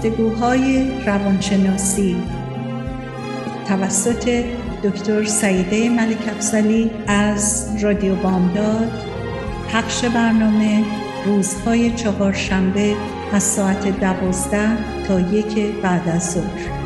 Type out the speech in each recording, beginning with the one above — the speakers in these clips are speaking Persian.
گفتگوهای روانشناسی. توسط دکتر سعیده ملک افزلی از رادیو بامداد پخش برنامه روزهای چهارشنبه از ساعت دوازده تا یک بعد از ظهر.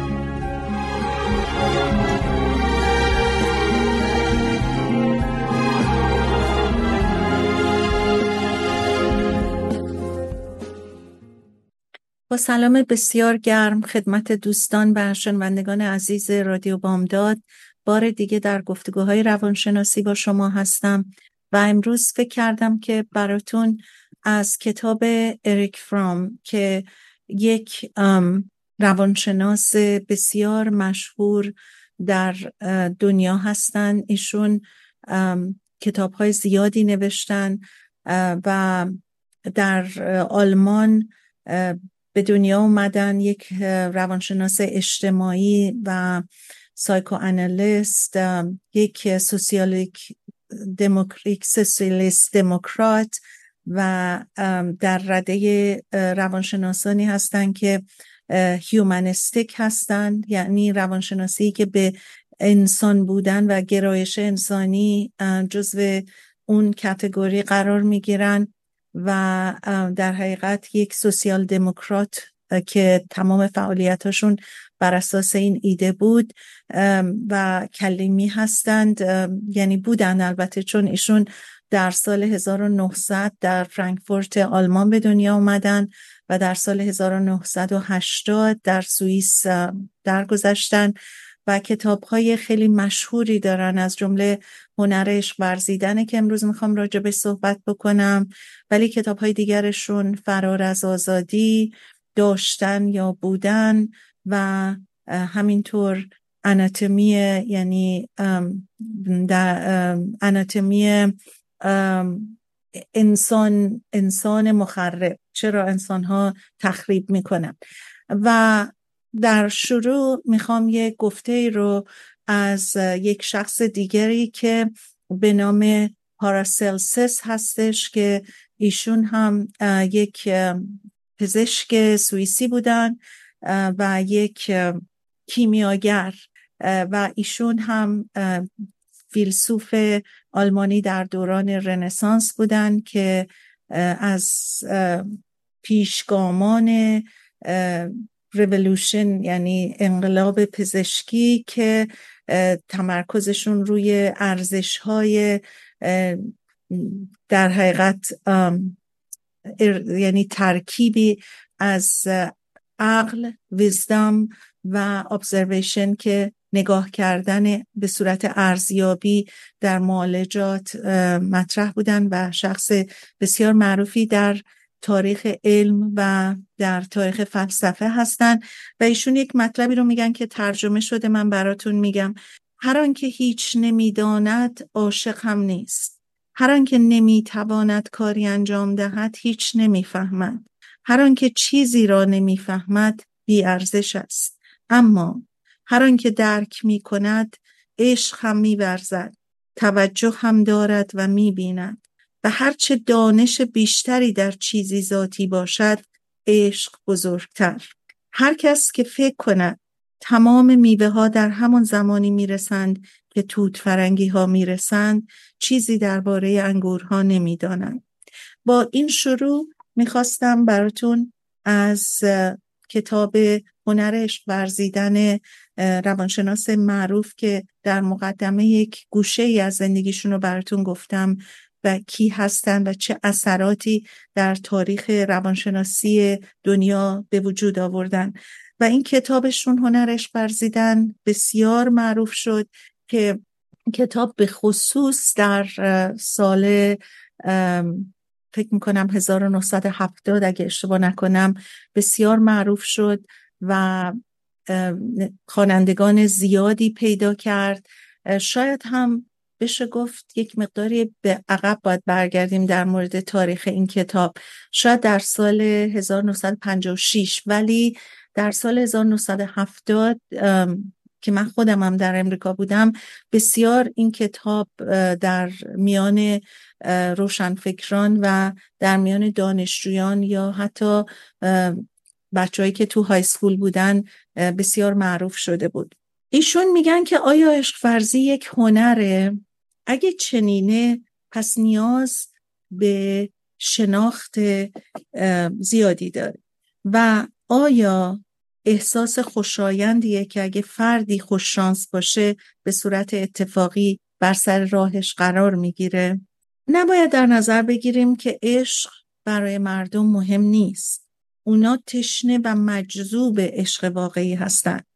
با سلام بسیار گرم خدمت دوستان و شنوندگان عزیز رادیو بامداد. بار دیگه در گفتگوهای روانشناسی با شما هستم و امروز فکر کردم که براتون از کتاب اریک فرام که یک روانشناس بسیار مشهور در دنیا هستن. ایشون کتاب های زیادی نوشتن و در آلمان به دنیا اومدن یک روانشناس اجتماعی و psychoanalyst یک social democratic سوسیالیست دموکرات و در رده روانشناسانی هستند که humanistic هستند یعنی روانشناسی که به انسان بودن و گرایش انسانی جزو اون کتگوری قرار می‌گیرن. و در حقیقت یک سوسیال دموکرات که تمام فعالیتاشون بر اساس این ایده بود و کلیمی هستند. یعنی بودن. البته چون ایشون در سال 1900 در فرانکفورت آلمان به دنیا آمدن و در سال 1980 در سوئیس درگذشتن و کتاب های خیلی مشهوری دارن. از جمله هنرش ورزیدنه که امروز می‌خوام به صحبت بکنم. ولی کتاب های دیگرشون فرار از آزادی داشتن یا بودن و همینطور اناتومی یعنی در اناتومی انسان انسان مخرب. چرا انسان ها تخریب می‌کنن؟ و در شروع می‌خوام یک گفته رو از یک شخص دیگری که به نام پاراسلسس هستش که ایشون هم یک پزشک سوئیسی بودن و یک کیمیاگر و ایشون هم فیلسوف آلمانی در دوران رنسانس بودن که از پیشگامان ریولوشن یعنی انقلاب پزشکی که تمرکزشون روی ارزش های در حقیقت یعنی ترکیبی از عقل ویزدم و ابزرویشن که نگاه کردن به صورت ارزیابی در معالجات مطرح بودن و شخص بسیار معروفی در تاریخ علم و در تاریخ فلسفه هستن و ایشون یک مطلبی رو میگن که ترجمه شده من براتون میگم. هر آنکه هیچ نمی‌داند عاشق هم نیست. هر آنکه نمی‌تواند کاری انجام دهد هیچ نمی‌فهمد. هر آنکه چیزی را نمی‌فهمد بی ارزش است. اما هر آنکه درک می‌کند عشق هم میورزد توجه هم دارد و می‌بیند. و هرچه دانش بیشتری در چیزی ذاتی باشد عشق بزرگتر. هر کس که فکر کند تمام میوه ها در همان زمانی می‌رسند که توت فرنگی ها می‌رسند چیزی درباره انگورها نمی‌دانند. با این شروع می‌خواستم براتون از کتاب هنرش ورزیدن روانشناس معروف که در مقدمه یک گوشه ای از زندگیشون رو براتون گفتم و کی هستن و چه اثراتی در تاریخ روانشناسی دنیا به وجود آوردن. و این کتابشون هنرش برزیدن بسیار معروف شد که کتاب به خصوص در سال فکر می‌کنم 1970 اگه اشتباه نکنم بسیار معروف شد و خوانندگان زیادی پیدا کرد. شاید هم بشه گفت یک مقداری به عقب باید برگردیم در مورد تاریخ این کتاب. شاید در سال 1956 ولی در سال 1970 که من خودم هم در امریکا بودم بسیار این کتاب در میان روشنفکران و در میان دانشجویان یا حتی بچههایی که تو های سکول بودن بسیار معروف شده بود. ایشون میگن که آیا عشق فرزی یک هنره؟ اگه چنینه پس نیاز به شناخت زیادی داره. و آیا احساس خوشایندیه که اگه فردی خوششانس باشه به صورت اتفاقی بر سر راهش قرار می‌گیره؟ نباید در نظر بگیریم که عشق برای مردم مهم نیست. اونا تشنه و مجذوب عشق واقعی هستند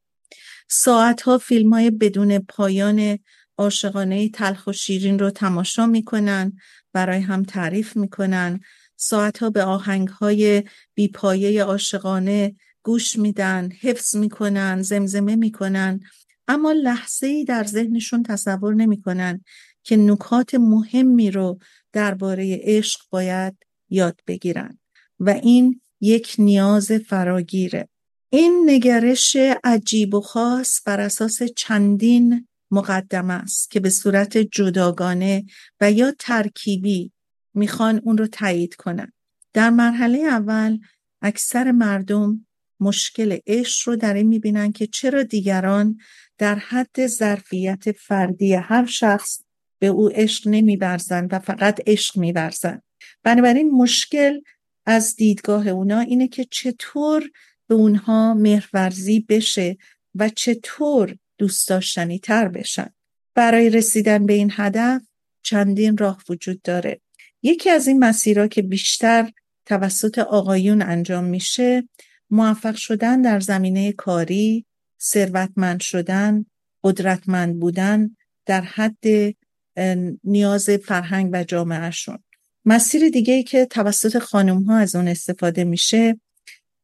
ساعتها فیلم های بدون پایان عاشقانه تلخ و شیرین رو تماشا می‌کنن برای هم تعریف می‌کنن. ساعتها به آهنگ های بیپایه عاشقانه گوش میدن حفظ می‌کنن زمزمه می‌کنن. اما لحظه ای در ذهنشون تصور نمی‌کنن که نکات مهمی رو درباره عشق باید یاد بگیرن. و این یک نیاز فراگیره. این نگرش عجیب و خاص بر اساس چندین مقدمه است که به صورت جداگانه و یا ترکیبی می‌خوان اون رو تایید کنن. در مرحله اول اکثر مردم مشکل عشق رو در این می‌بینن که چرا دیگران در حد ظرفیت فردی هر شخص به او عشق نمیورزن و فقط عشق میورزن. بنابراین مشکل از دیدگاه اونا اینه که چطور به اونها مهرورزی بشه و چطور دوست داشتنی تر بشن. برای رسیدن به این هدف چندین راه وجود داره. یکی از این مسیرها که بیشتر توسط آقایون انجام میشه موفق شدن در زمینه کاری ثروتمند شدن قدرتمند بودن در حد نیاز فرهنگ و جامعهشون. مسیر دیگه که توسط خانم ها از اون استفاده میشه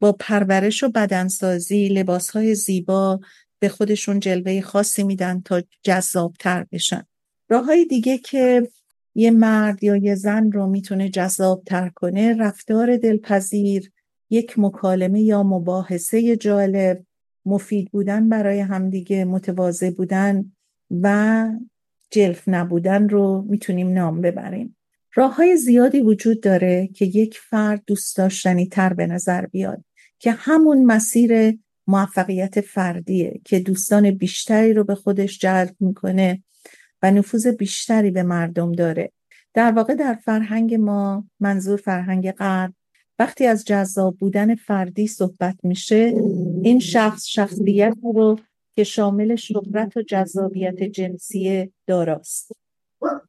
با پرورش و بدنسازی لباس های زیبا به خودشون جلوه خاصی میدن تا جذابتر بشن. راه های دیگه که یه مرد یا یه زن رو می‌تونه جذابتر کنه رفتار دلپذیر یک مکالمه یا مباحثه جالب مفید بودن برای همدیگه متواضع بودن و جلف نبودن رو می‌تونیم نام ببریم. راه های زیادی وجود داره که یک فرد دوست داشتنی تر به نظر بیاد که همون مسیر موفقیت فردیه که دوستان بیشتری رو به خودش جلب می‌کنه و نفوذ بیشتری به مردم داره. در واقع در فرهنگ ما منظور فرهنگ غرب وقتی از جذاب بودن فردی صحبت میشه این شخص شخصیت رو که شامل شهرت و جذابیت جنسی داراست.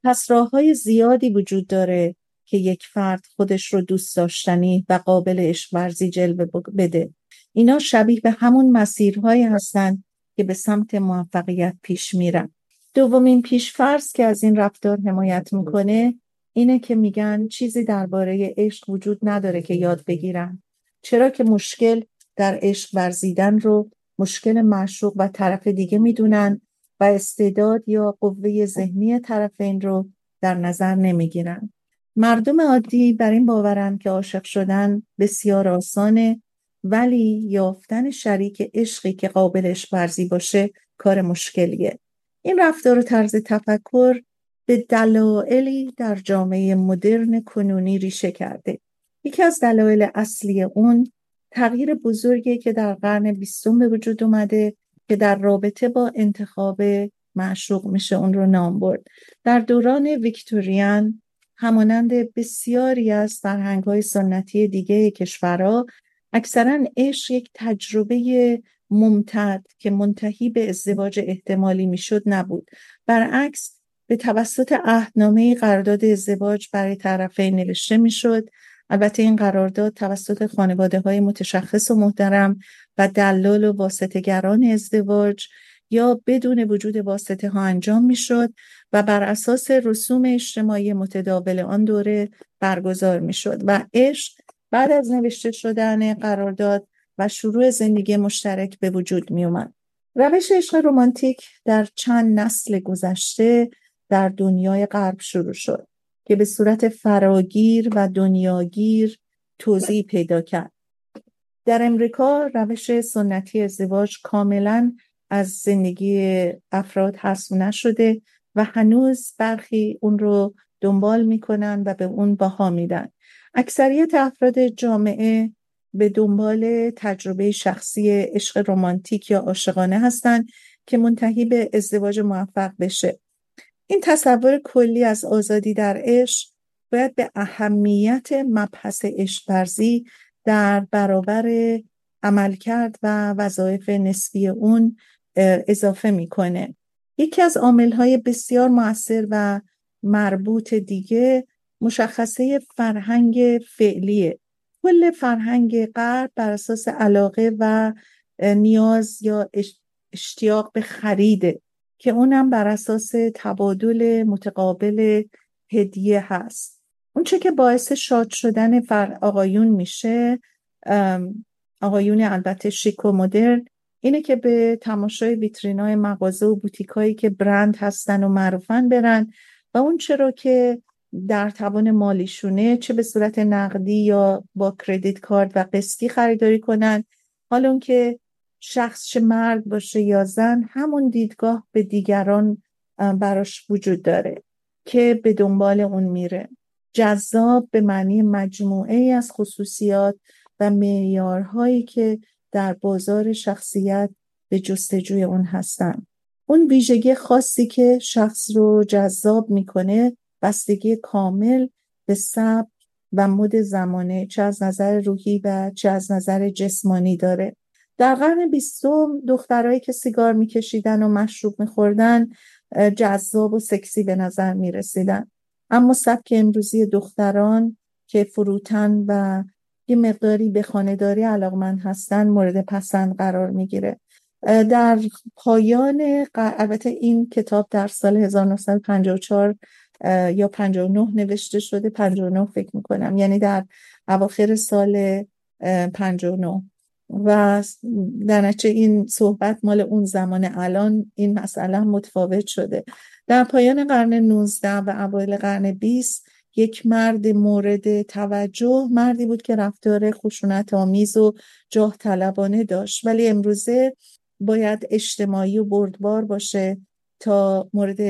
پس راه های زیادی وجود داره که یک فرد خودش رو دوست داشتنی و قابل عشق ورزی جلوه بده. اینا شبیه به همون مسیرهایی هستند که به سمت موفقیت پیش میرن. دومین پیشفرض که از این رفتار حمایت می‌کنه اینه که میگن چیزی درباره عشق وجود نداره که یاد بگیرن. چرا که مشکل در عشق ورزیدن رو مشکل معشوق و طرف دیگه می‌دونن و استعداد یا قوه ذهنی طرفین رو در نظر نمی‌گیرن. مردم عادی بر این باورن که عاشق شدن بسیار آسانه ولی یافتن شریک عشقی که قابل عشق ورزی باشه کار مشکلیه. این رفتار و طرز تفکر به دلایلی در جامعه مدرن کنونی ریشه کرده. یکی از دلایل اصلی اون تغییر بزرگی که در قرن بیستم به وجود اومده که در رابطه با انتخاب معشوق میشه اون رو نام برد. در دوران ویکتوریان همانند بسیاری از فرهنگ های سنتی دیگه کشورها اکثرا عشق یک تجربه ممتد که منتهی به ازدواج احتمالی می‌شد نبود. برعکس به توسط عهدنامه قرارداد ازدواج برای طرفین نوشته می‌شد. البته این قرارداد توسط خانواده های متشخص و محترم و دلال و واسطگران ازدواج یا بدون وجود واسطه ها انجام می‌شد و بر اساس رسوم اجتماعی متداول آن دوره برگزار می‌شد و عشق بعد از نوشته شدن قرارداد و شروع زندگی مشترک به وجود می اومد. روش عشق رومانتیک در چند نسل گذشته در دنیای غرب شروع شد که به صورت فراگیر و دنیاگیر توضیح پیدا کرد. در امریکا روش سنتی ازدواج کاملا از زندگی افراد حذف نشده و هنوز برخی اون رو دنبال می‌کنن و به اون باها میدن اکثریت افراد جامعه به دنبال تجربه شخصی عشق رمانتیک یا عاشقانه هستند که منتهی به ازدواج موفق بشه. این تصور کلی از آزادی در عشق باید به اهمیت مبحث عشق در برابر عملکرد و وظایف نسبی اون اضافه می‌کنه. یکی از های بسیار موثر و مربوط دیگه مشخصه فرهنگ فعلیه. کل فرهنگ غرب بر اساس علاقه و نیاز یا اشتیاق به خریده که اونم بر اساس تبادل متقابل هدیه هست. اونچه که باعث شاد شدن فر آقایون میشه آقایون البته شیک و مدرن اینه که به تماشای ویترینای مغازه و بوتیکایی که برند هستن و معروفن برن و اون چرا که در توان مالیشونه چه به صورت نقدی یا با کردیت کارت و قسطی خریداری کنن حالا اون که شخص چه مرد باشه یا زن همون دیدگاه به دیگران براش وجود داره که به دنبال اون میره. جذاب به معنی مجموعه از خصوصیات و معیارهایی که در بازار شخصیت به جستجوی اون هستن. اون ویژگی خاصی که شخص رو جذاب می‌کنه بستگی کامل به سبک و مد زمانه چه از نظر روحی و چه از نظر جسمانی داره. در قرن بیستم دخترهایی که سیگار میکشیدن و مشروب میخوردن جذاب و سکسی به نظر می‌رسیدن. اما سبک امروزی دختران که فروتن و یه مقداری به خانهداری علاقمند هستن مورد پسند قرار می‌گیره. در پایان البته این کتاب در سال 1954 یا 59 نوشته شده 59 فکر می‌کنم. یعنی در اواخر سال 59 و در نتیجه این صحبت مال اون زمان الان این مسئله متفاوت شده. در پایان قرن 19 و اوایل قرن 20 یک مرد مورد توجه مردی بود که رفتار خشونت آمیز و جاه طلبانه داشت. ولی امروزه باید اجتماعی و بردبار باشه تا مورد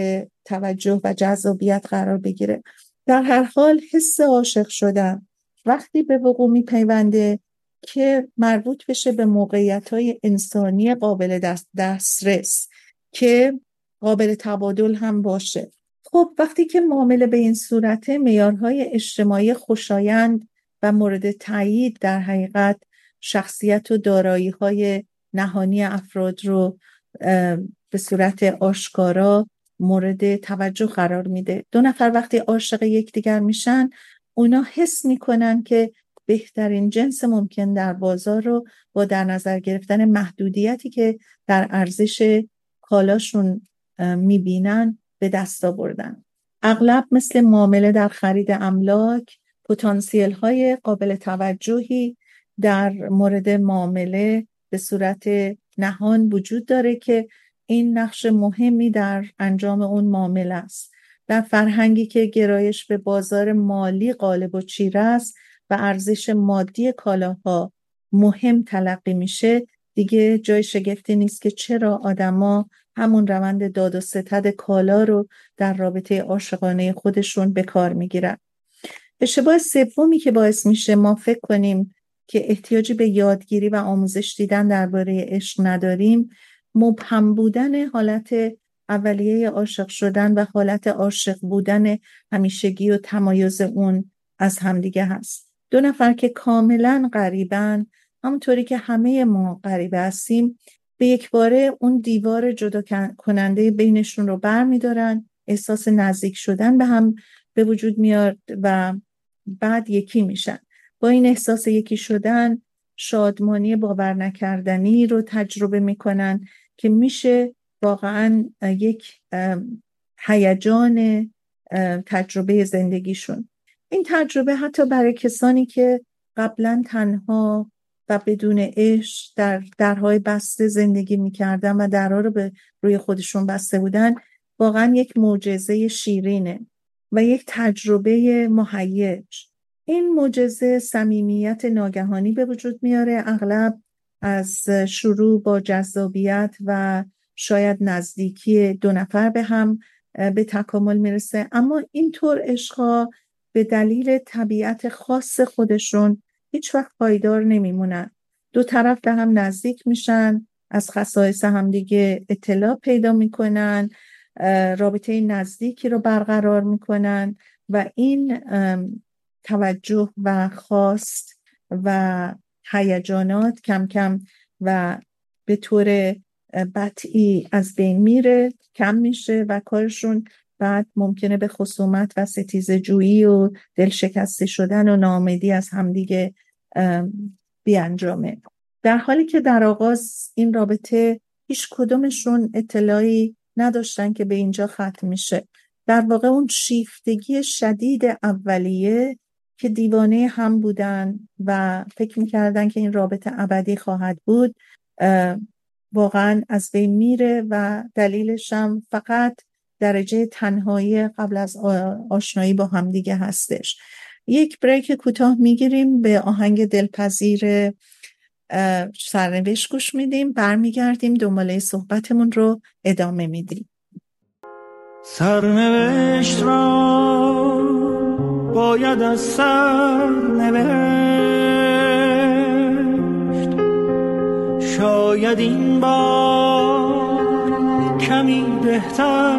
توجه و جذابیت قرار بگیره. در هر حال حس عاشق شدن وقتی به وقوع میپیونده که مربوط بشه به موقعیت های انسانی قابل دست دسترس که قابل تبادل هم باشه. خب وقتی که معامله به این صورت میارهای اجتماعی خوشایند و مورد تایید در حقیقت شخصیت و دارایی های نهانی افراد رو به صورت آشکارا مورد توجه قرار میده. دو نفر وقتی عاشق یکدیگر میشن اونا حس می‌کنن که بهترین جنس ممکن در بازار رو با در نظر گرفتن محدودیتی که در ارزش کالاشون می‌بینن به دست آوردن. اغلب مثل معامله در خرید املاک پتانسیل های قابل توجهی در مورد معامله به صورت نهان وجود داره که این نقش مهمی در انجام اون معامله است. در فرهنگی که گرایش به بازار مالی غالب و چیره است و ارزش مادی کالاها مهم تلقی میشه دیگه جای شگفتی نیست که چرا آدما همون روند داد و ستد کالا رو در رابطه عاشقانه خودشون به کار می‌گیرن. اشتباه سومی که باعث میشه ما فکر کنیم که احتیاجی به یادگیری و آموزش دیدن درباره عشق نداریم مبهم بودن حالت اولیه عاشق شدن و حالت عاشق بودن همیشگی و تمایز اون از همدیگه هست. دو نفر که کاملا غریبن همونطوری که همه ما غریبه هستیم به یک باره اون دیوار جدا کننده بینشون رو بر میدارن احساس نزدیک شدن به هم به وجود میاد و بعد یکی میشن. با این احساس یکی شدن شادمانی باور نکردنی رو تجربه می‌کنن. که میشه واقعا یک هیجان تجربه زندگیشون. این تجربه حتی برای کسانی که قبلا تنها و بدون عشق در درهای بسته زندگی می‌کردن و درها رو به روی خودشون بسته بودن واقعا یک معجزه شیرینه و یک تجربه مهیج. این معجزه صمیمیت ناگهانی به وجود میاره. اغلب از شروع با جذابیت و شاید نزدیکی دو نفر به هم به تکامل می‌رسه. اما اینطور عشقا به دلیل طبیعت خاص خودشون هیچ وقت پایدار نمیمونن. دو طرف به هم نزدیک میشن از خصایص همدیگه اطلاع پیدا می‌کنن رابطه نزدیکی رو برقرار می‌کنن و این توجه و خواست و هیجانات کم کم و به طور بطعی از بین میره کم میشه و کارشون بعد ممکنه به خصومت و ستیز جویی و دل شکسته شدن و نامدی از همدیگه بیانجامه. در حالی که در آغاز این رابطه هیچ کدومشون اطلاعی نداشتن که به اینجا ختم میشه. در واقع اون شیفتگی شدید اولیه که دیوانه هم بودن و فکر می‌کردن که این رابطه ابدی خواهد بود واقعا از بین میره و دلیلش هم فقط درجه تنهایی قبل از آشنایی با همدیگه هستش. یک بریک کوتاه می‌گیریم به آهنگ دلپذیر سرنوشت گوش میدیم برمیگردیم دنباله صحبتمون رو ادامه میدیم. سرنوشت را باید از سر شاید این بار کمی بهتر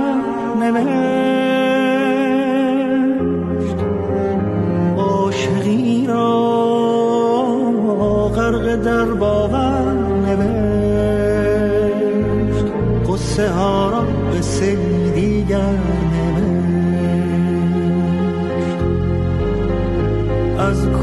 نوشت.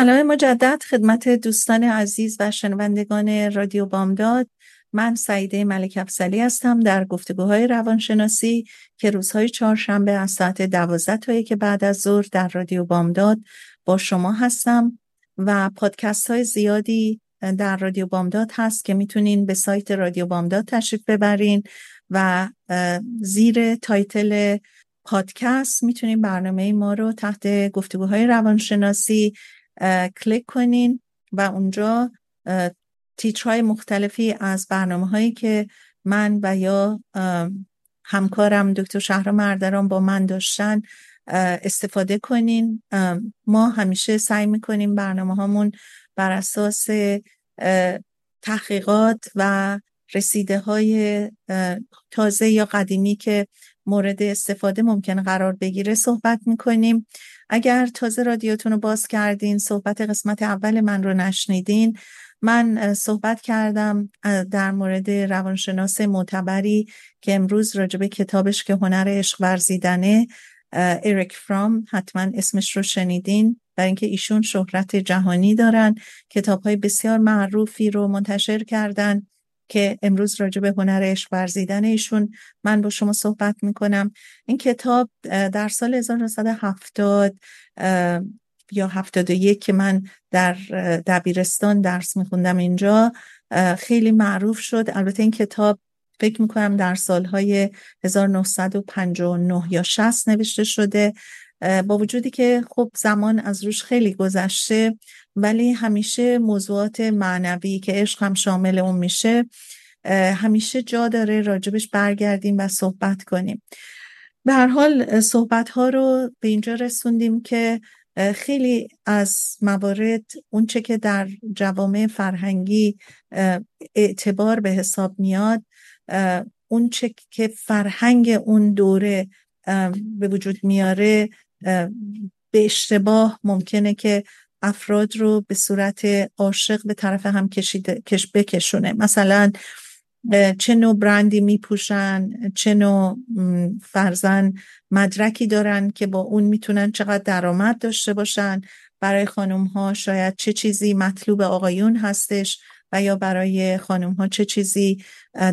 سلام مجدد خدمت دوستان عزیز و شنوندگان رادیو بامداد. من سعیده ملک افضلی هستم در گفتگوهای روانشناسی که روزهای چهارشنبه از ساعت دوازده تا یک بعد از ظهر در رادیو بامداد با شما هستم و پادکست های زیادی در رادیو بامداد هست که می‌تونین به سایت رادیو بامداد تشریف ببرین و زیر title پادکست می‌تونین برنامه ما رو تحت گفتگوهای روانشناسی کلیک کنین و اونجا تیترهای مختلفی از برنامه هایی که من و یا همکارم دکتر شهر مردران با من داشتن استفاده کنین. ما همیشه سعی می‌کنیم برنامه هامون بر اساس تحقیقات و رسیده های تازه یا قدیمی که مورد استفاده ممکن قرار بگیره صحبت می‌کنیم. اگر تازه رادیوتون رو باز کردین صحبت قسمت اول من رو نشنیدین. من صحبت کردم در مورد روانشناس معتبری که امروز راجب کتابش که هنر عشق ورزیدنه اریک فرام حتما اسمش رو شنیدین. برای اینکه ایشون شهرت جهانی دارن کتاب های بسیار معروفی رو منتشر کردن. که امروز راجع به هنر عشق ورزیدن ایشون من با شما صحبت می‌کنم. این کتاب در سال 1970 یا 71 که من در دبیرستان درس میخوندم اینجا خیلی معروف شد. البته این کتاب فکر می‌کنم در سالهای 1959 یا 60 نوشته شده. با وجودی که خب زمان از روش خیلی گذشته ولی همیشه موضوعات معنوی که عشق هم شامل اون میشه همیشه جا داره راجبش برگردیم و صحبت کنیم. به هر حال صحبت ها رو به اینجا رسوندیم که خیلی از موارد اونچه که در جوامع فرهنگی اعتبار به حساب میاد اونچه که فرهنگ اون دوره به وجود میاره به اشتباه ممکنه که افراد رو به صورت عاشق به طرف هم کشیده کش بکشونه. مثلا چه نوع برندی میپوشن چه نوع فرزن مدرکی دارن که با اون می‌تونن چقدر درآمد داشته باشن. برای خانم ها شاید چه چیزی مطلوب آقایون هستش. و یا برای خانم ها چه چیزی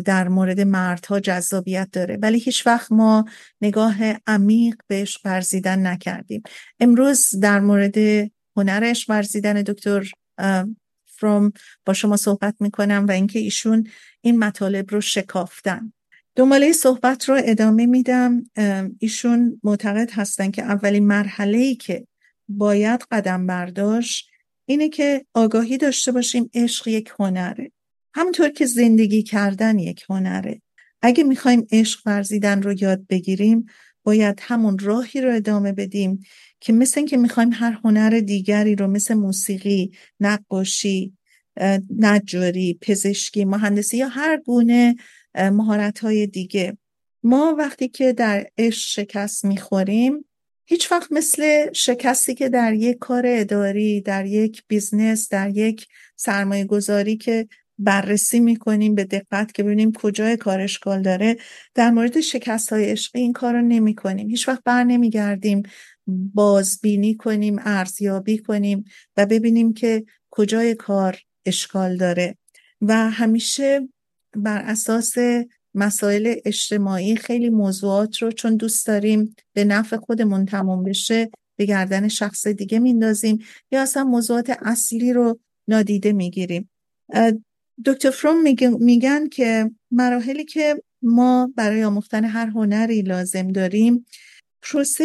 در مورد مردها جذابیت داره. ولی هیچ وقت ما نگاه عمیق بهش ورزیدن نکردیم. امروز در مورد هنرش ورزیدن دکتر فروم با شما صحبت می‌کنم و اینکه ایشون این مطالب رو شکافتن. دنباله صحبت رو ادامه میدم. ایشون معتقد هستن که اولین مرحله ای که باید قدم برداشت اینه که آگاهی داشته باشیم عشق یک هنره. همونطور که زندگی کردن یک هنره. اگه می‌خوایم عشق ورزیدن رو یاد بگیریم باید همون راهی رو ادامه بدیم که مثل اینکه می‌خوایم هر هنر دیگری رو مثل موسیقی، نقاشی، نجاری، پزشکی، مهندسی یا هر گونه مهارت دیگه. ما وقتی که در عشق شکست می‌خوریم هیچ وقت مثل شکستی که در یک کار اداری در یک business در یک سرمایه گذاری که بررسی می‌کنیم به دقت که ببینیم کجای کار اشکال داره در مورد شکست های عشقی این کار رو نمی کنیم هیچ وقت بر نمیگردیم بازبینی کنیم ارزیابی کنیم و ببینیم که کجای کار اشکال داره. و همیشه بر اساس مسائل اجتماعی خیلی موضوعات رو چون دوست داریم به نفع خودمون تمام بشه به گردن شخص دیگه میندازیم یا اصلا موضوعات اصلی رو نادیده می‌گیریم. دکتر فروم میگن که مراحلی که ما برای آموختن هر هنری لازم داریم پروسه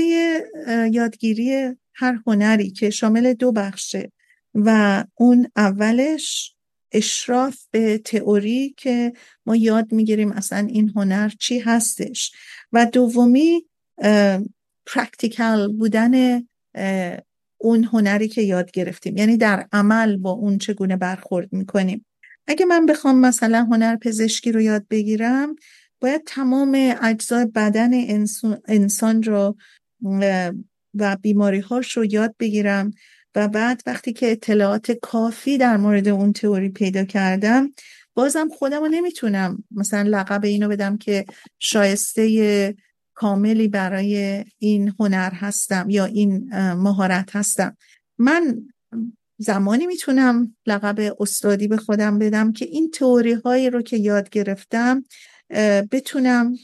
یادگیری هر هنری که شامل دو بخشه و اون اولش اشراف به تئوری که ما یاد می‌گیریم اصلا این هنر چی هستش. و دومی پرکتیکل بودن اون هنری که یاد گرفتیم. یعنی در عمل با اون چگونه برخورد می‌کنیم. اگه من بخوام مثلا هنر پزشکی رو یاد بگیرم باید تمام اجزای بدن انسان رو و بیماری هاش رو یاد بگیرم. و بعد وقتی که اطلاعات کافی در مورد اون تئوری پیدا کردم بازم خودم رو نمی‌تونم مثلا لقب اینو بدم که شایسته کاملی برای این هنر هستم یا این مهارت هستم. من زمانی می‌تونم لقب استادی به خودم بدم که این تئوری هایی رو که یاد گرفتم بتونم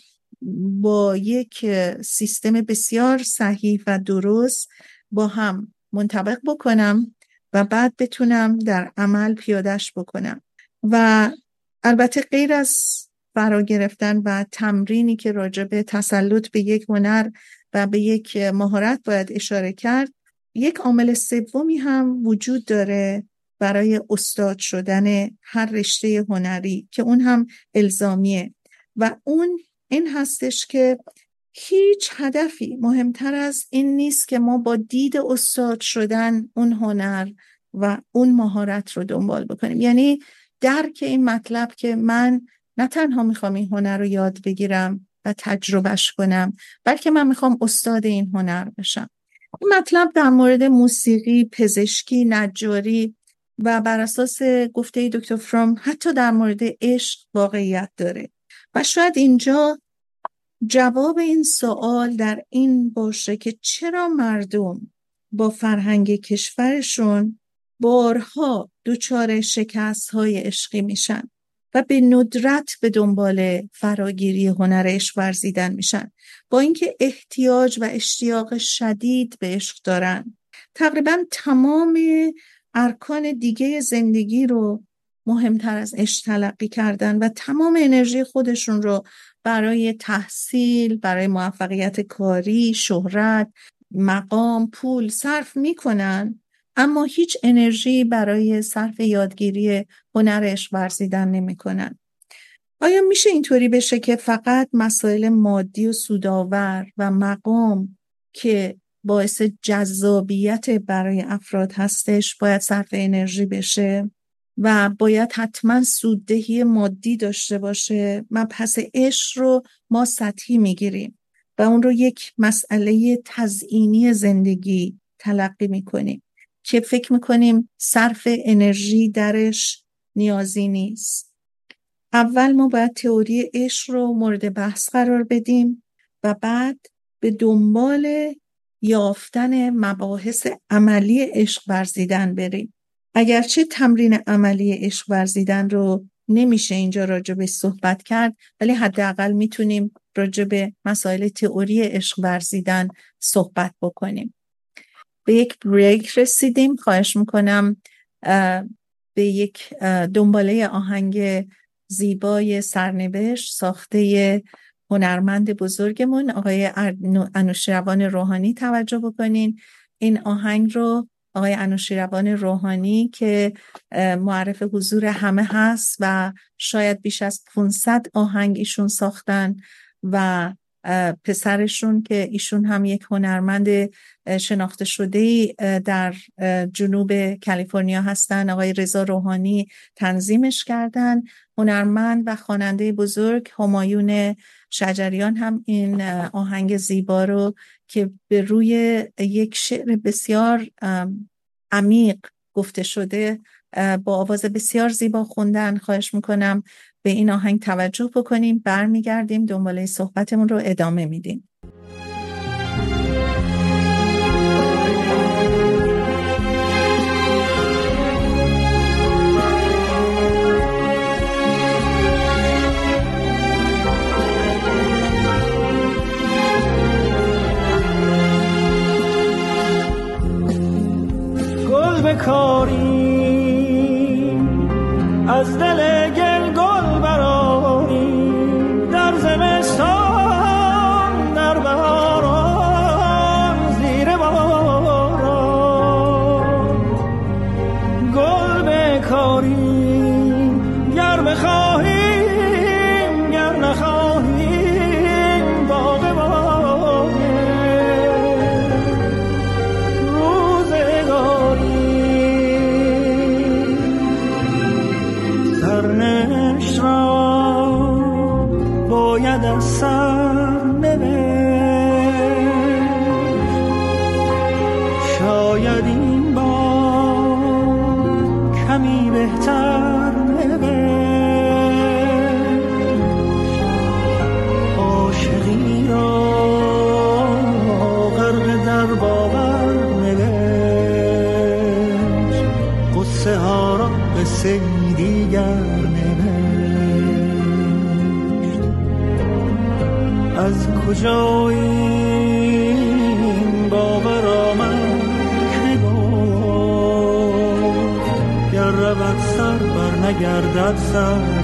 با یک سیستم بسیار صحیح و درست با هم منطبق بکنم و بعد بتونم در عمل پیادش بکنم. و البته غیر از فرا گرفتن و تمرینی که راجع به تسلط به یک هنر و به یک مهارت باید اشاره کرد یک عامل سومی هم وجود داره برای استاد شدن هر رشته هنری که اون هم الزامیه. و اون این هستش که هیچ هدفی مهمتر از این نیست که ما با دید استاد شدن اون هنر و اون مهارت رو دنبال بکنیم. یعنی درک این مطلب که من نه تنها می‌خوام این هنر رو یاد بگیرم و تجربهش کنم بلکه من می‌خوام استاد این هنر بشم. این مطلب در مورد موسیقی، پزشکی، نجاری و بر اساس گفته دکتر فروم حتی در مورد عشق واقعیت داره. و شاید اینجا جواب این سوال در این باشه که چرا مردم با فرهنگ کشورشون بارها دچار شکست های عشقی میشن و به ندرت به دنبال فراگیری هنر عشق ورزیدن میشن؟ با اینکه احتیاج و اشتیاق شدید به عشق دارن. تقریبا تمام ارکان دیگه زندگی رو مهمتر از عشق تلقی کردن و تمام انرژی خودشون رو برای تحصیل برای موفقیت کاری شهرت مقام پول صرف می‌کنن اما هیچ انرژی برای صرف یادگیری هنرش ورزیدن نمی‌کنن. آیا میشه اینطوری بشه که فقط مسائل مادی و سودآور و مقام که باعث جذابیت برای افراد هستش باید صرف انرژی بشه؟ و باید حتما سوددهی مادی داشته باشه. مبحث عشق رو ما سطحی می‌گیریم و اون رو یک مسئله تزئینی زندگی تلقی می‌کنیم که فکر می‌کنیم صرف انرژی درش نیازی نیست. اول ما باید تئوری عشق رو مورد بحث قرار بدیم و بعد به دنبال یافتن مباحث عملی عشق ورزیدن بریم. اگرچه تمرین عملی عشق ورزیدن رو نمیشه اینجا راجع به صحبت کرد ولی حداقل می‌تونیم راجع به مسائل تئوری عشق ورزیدن صحبت بکنیم. به یک بریک رسیدیم. خواهش می‌کنم به یک دنباله آهنگ زیبای سرنوشت ساخته هنرمند بزرگمون آقای انوشیروان روحانی توجه بکنین. این آهنگ رو آقای انوشیروان روحانی که معرف حضور همه هست و شاید بیش از 500 آهنگ ایشون ساختن و پسرشون که ایشون هم یک هنرمند شناخته شده در جنوب کالیفرنیا هستن. آقای رضا روحانی تنظیمش کردن. هنرمند و خواننده بزرگ همایون شجریان هم این آهنگ زیبا رو که به روی یک شعر بسیار عمیق گفته شده با آواز بسیار زیبا خوندن. خواهش می‌کنم به این آهنگ توجه بکنیم برمیگردیم دنباله صحبتمون رو ادامه میدیم. گل بکاری از دل از کجا این باور آمد که گفت گر رود سر بر نگردد سر.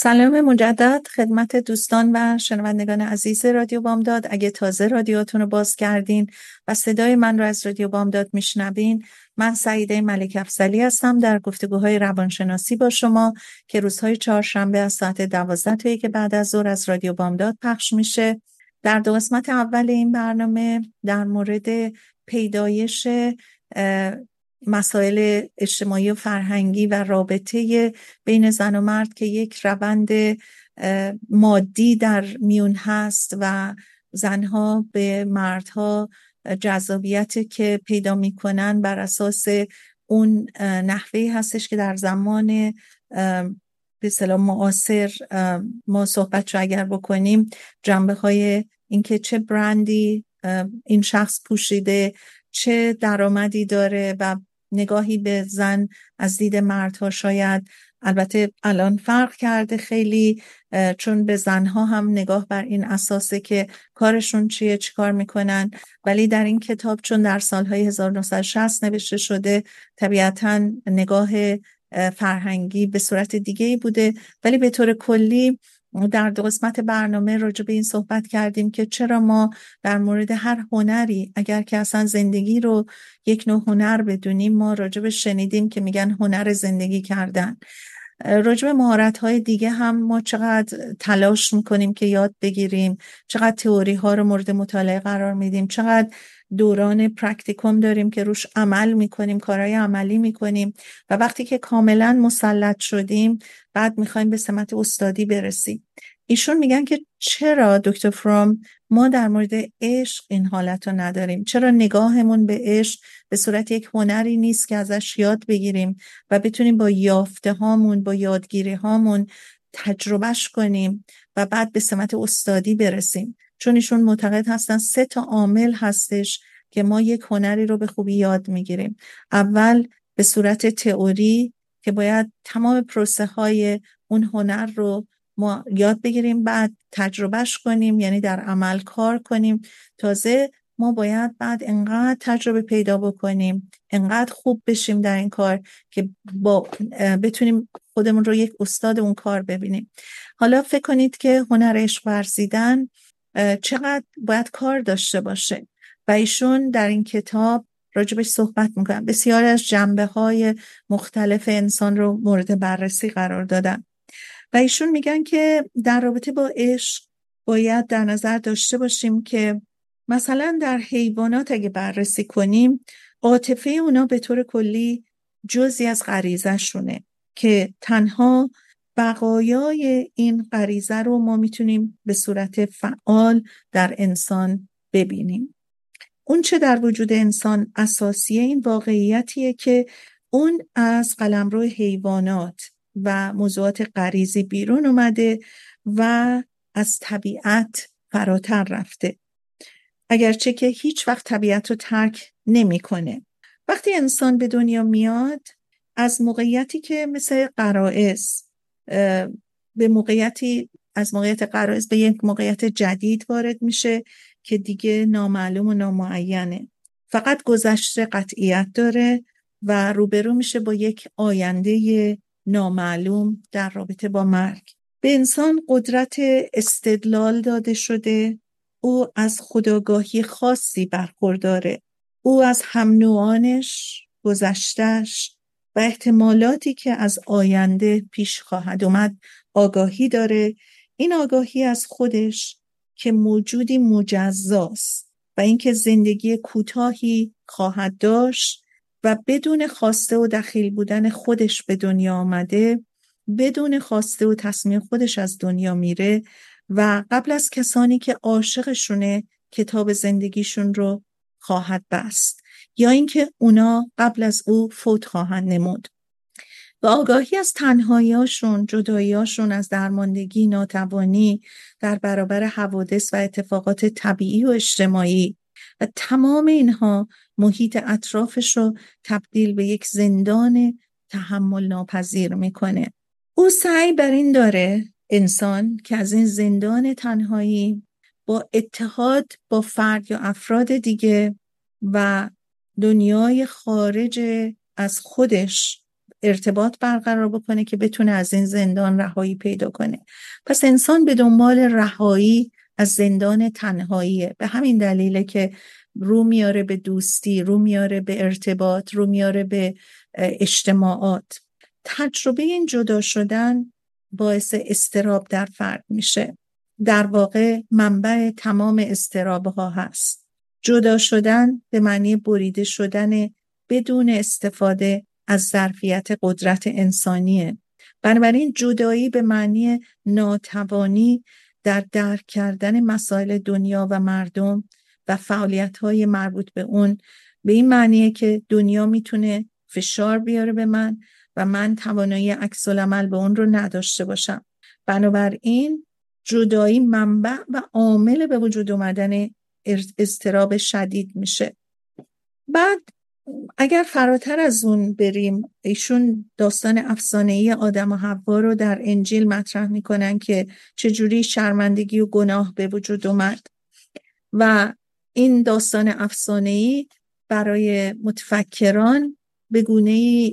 سلام مجدد خدمت دوستان و شنوندگان عزیز رادیو بامداد. اگه تازه رادیوتون رو باز کردین و صدای من رو از رادیو بامداد میشنوین من سعیده ملک افزلی هستم در گفتگوهای روانشناسی با شما که روزهای چهارشنبه از ساعت دوازده تا که بعد از ظهر از رادیو بامداد پخش میشه. در دو قسمت اول این برنامه در مورد پیدایش مسائل اجتماعی و فرهنگی و رابطه بین زن و مرد که یک روند مادی در میون هست و زنها به مردها جذابیت که پیدا می‌کنن بر اساس اون نحوه هستش که در زمان به سلام معاصر ما صحبت رو اگر بکنیم جنبه های اینکه چه برندی این شخص پوشیده چه درآمدی داره و نگاهی به زن از دید مردها شاید. البته الان فرق کرده خیلی چون به زنها هم نگاه بر این اساسه که کارشون چیه چی کار می‌کنن. ولی در این کتاب چون در سالهای 1960 نوشته شده طبیعتا نگاه فرهنگی به صورت دیگه ای بوده. ولی به طور کلی در دو قسمت برنامه راجع به این صحبت کردیم که چرا ما در مورد هر هنری اگر که اصلا زندگی رو یک نوع هنر بدونیم ما راجع به شنیدیم که میگن هنر زندگی کردن. راجب مهارت های دیگه هم ما چقدر تلاش می‌کنیم که یاد بگیریم چقدر تئوری ها رو مورد مطالعه قرار میدیم چقدر دوران پرکتیکوم داریم که روش عمل می‌کنیم کارهای عملی می‌کنیم و وقتی که کاملا مسلط شدیم بعد می‌خوایم به سمت استادی برسیم. ایشون میگن که چرا دکتر فرام ما در مورد عشق این حالت رو نداریم؟ چرا نگاهمون به عشق به صورت یک هنری نیست که ازش یاد بگیریم و بتونیم با یافته هامون با یادگیری هامون تجربهش کنیم و بعد به سمت استادی برسیم؟ چون ایشون معتقد هستن سه تا عامل هستش که ما یک هنری رو به خوبی یاد می‌گیریم. اول به صورت تئوری که باید تمام پروسه های اون هنر رو ما یاد بگیریم بعد تجربهش کنیم یعنی در عمل کار کنیم. تازه ما باید بعد انقدر تجربه پیدا بکنیم انقدر خوب بشیم در این کار که با بتونیم خودمون رو یک استاد اون کار ببینیم. حالا فکر کنید که هنر عشق ورزیدن چقدر باید کار داشته باشه. و ایشون در این کتاب راجبش صحبت می‌کنن. بسیار از جنبه های مختلف انسان رو مورد بررسی قرار دادن. و ایشون میگن که در رابطه با عشق باید در نظر داشته باشیم که مثلا در حیوانات اگه بررسی کنیم عاطفه اونا به طور کلی جزی از غریزشونه که تنها بقایای این غریزه رو ما می‌تونیم به صورت فعال در انسان ببینیم اون چه در وجود انسان اساسیه این واقعیتیه که اون از قلمرو حیوانات و موضوعات غریزی بیرون اومده و از طبیعت فراتر رفته اگرچه که هیچ وقت طبیعت رو ترک نمی‌کنه. وقتی انسان به دنیا میاد از موقعیتی که مثل قرائز به موقعیتی از موقعیت قرائز به یک موقعیت جدید وارد میشه که دیگه نامعلوم و نامعینه. فقط گذشته قطعیت داره و روبرو میشه با یک آینده نامعلوم در رابطه با مرگ. به انسان قدرت استدلال داده شده. او از خداگاهی خاصی برخورداره. او از هم نوعانش گذشتش احتمالاتی که از آینده پیش خواهد اومد آگاهی داره. این آگاهی از خودش که موجودی مجزاست و اینکه زندگی کوتاهی خواهد داشت و بدون خواسته و دخیل بودن خودش به دنیا آمده بدون خواسته و تصمیم خودش از دنیا میره و قبل از کسانی که عاشقشونه کتاب زندگیشون رو خواهد بست. یا اینکه اونا قبل از او فوت خواهند نمود. و آگاهی از تنهاییاشون جداییاشون از درماندگی ناتوانی در برابر حوادث و اتفاقات طبیعی و اجتماعی و تمام اینها محیط اطرافش رو تبدیل به یک زندان تحمل ناپذیر می‌کنه. او سعی بر این داره انسان که از این زندان تنهایی با اتحاد با فرد یا افراد دیگه و دنیای خارج از خودش ارتباط برقرار بکنه که بتونه از این زندان رهایی پیدا کنه. پس انسان به دنبال رهایی از زندان تنهاییه. به همین دلیله که رو میاره به دوستی رو میاره به ارتباط رو میاره به اجتماعات. تجربه این جدا شدن باعث استراب در فرد میشه. در واقع منبع تمام استراب ها هست. جدا شدن به معنی بریده شدن بدون استفاده از ظرفیت قدرت انسانیه. بنابراین جدایی به معنی ناتوانی در درک کردن مسائل دنیا و مردم و فعالیت های مربوط به اون به این معنیه که دنیا می‌تونه فشار بیاره به من و من توانایی عکس عمل به اون رو نداشته باشم. بنابراین جدایی منبع و عامل به وجود اومدن اضطراب شدید میشه. بعد اگر فراتر از اون بریم ایشون داستان افسانه ای آدم و حوا رو در انجیل مطرح می‌کنن که چجوری شرمندگی و گناه به وجود اومد. و این داستان افسانه ای برای متفکران به گونه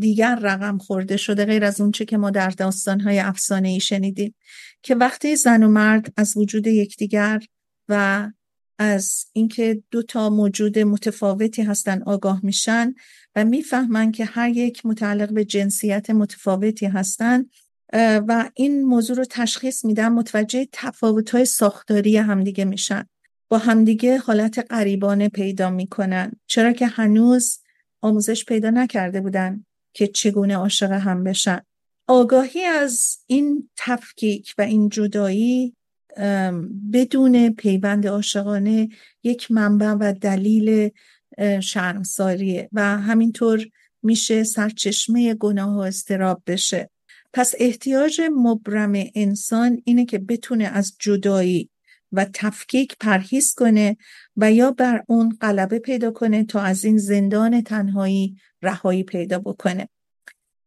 دیگر رقم خورده شده غیر از اونچه که ما در داستانهای افسانه ای شنیدیم. که وقتی زن و مرد از وجود یکدیگر و از اینکه دو تا موجود متفاوتی هستن آگاه میشن و می‌فهمن که هر یک متعلق به جنسیت متفاوتی هستن و این موضوع رو تشخیص میدن متوجه تفاوت‌های ساختاری همدیگه میشن. با همدیگه حالت قریبانه پیدا می‌کنن. چرا که هنوز آموزش پیدا نکرده بودن که چگونه عاشق هم بشن. آگاهی از این تفکیک و این جدایی بدون پیوند عاشقانه یک منبع و دلیل شرمساریه و همینطور میشه سرچشمه گناه و استراب بشه. پس احتیاج مبرم انسان اینه که بتونه از جدایی و تفکیک پرهیز کنه و یا بر اون غلبه پیدا کنه تا از این زندان تنهایی رهایی پیدا بکنه.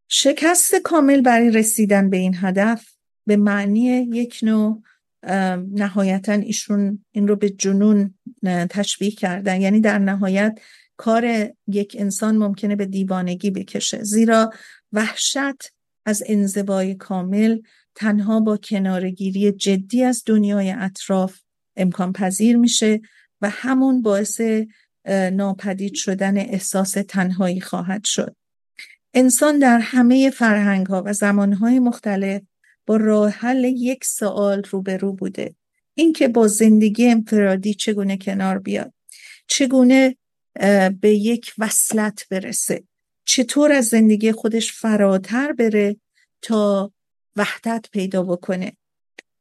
شکست کامل برای رسیدن به این هدف به معنی یک نوع نهایتا ایشون این رو به جنون تشبیه کردن. یعنی در نهایت کار یک انسان ممکنه به دیوانگی بکشه. زیرا وحشت از انزوای کامل تنها با کنارگیری جدی از دنیای اطراف امکان پذیر میشه و همون باعث ناپدید شدن احساس تنهایی خواهد شد. انسان در همه فرهنگ ها و زمان های مختلف با راه حل یک سوال روبرو بوده. اینکه با زندگی انفرادی چگونه کنار بیاد؟ چگونه به یک وصلت برسه؟ چطور از زندگی خودش فراتر بره تا وحدت پیدا بکنه؟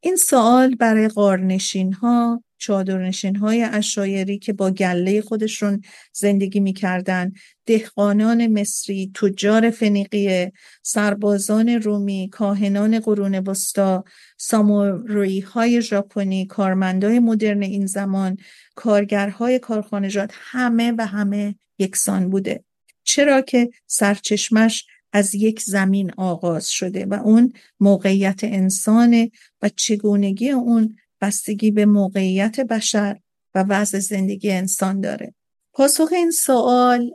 این سوال برای قارنشین ها چادرنشین های اشایری که با گله خودشون زندگی می‌کردن دهقانان مصری تجار فنیقیه سربازان رومی کاهنان قرون وسطا ساموروی های ژاپنی کارمندای مدرن این زمان کارگرهای کارخانجات همه و همه یکسان بوده. چرا که سرچشمش از یک زمین آغاز شده و اون موقعیت انسانه و چگونگی اون بستگی به موقعیت بشر و وضع زندگی انسان داره. پاسخ این سوال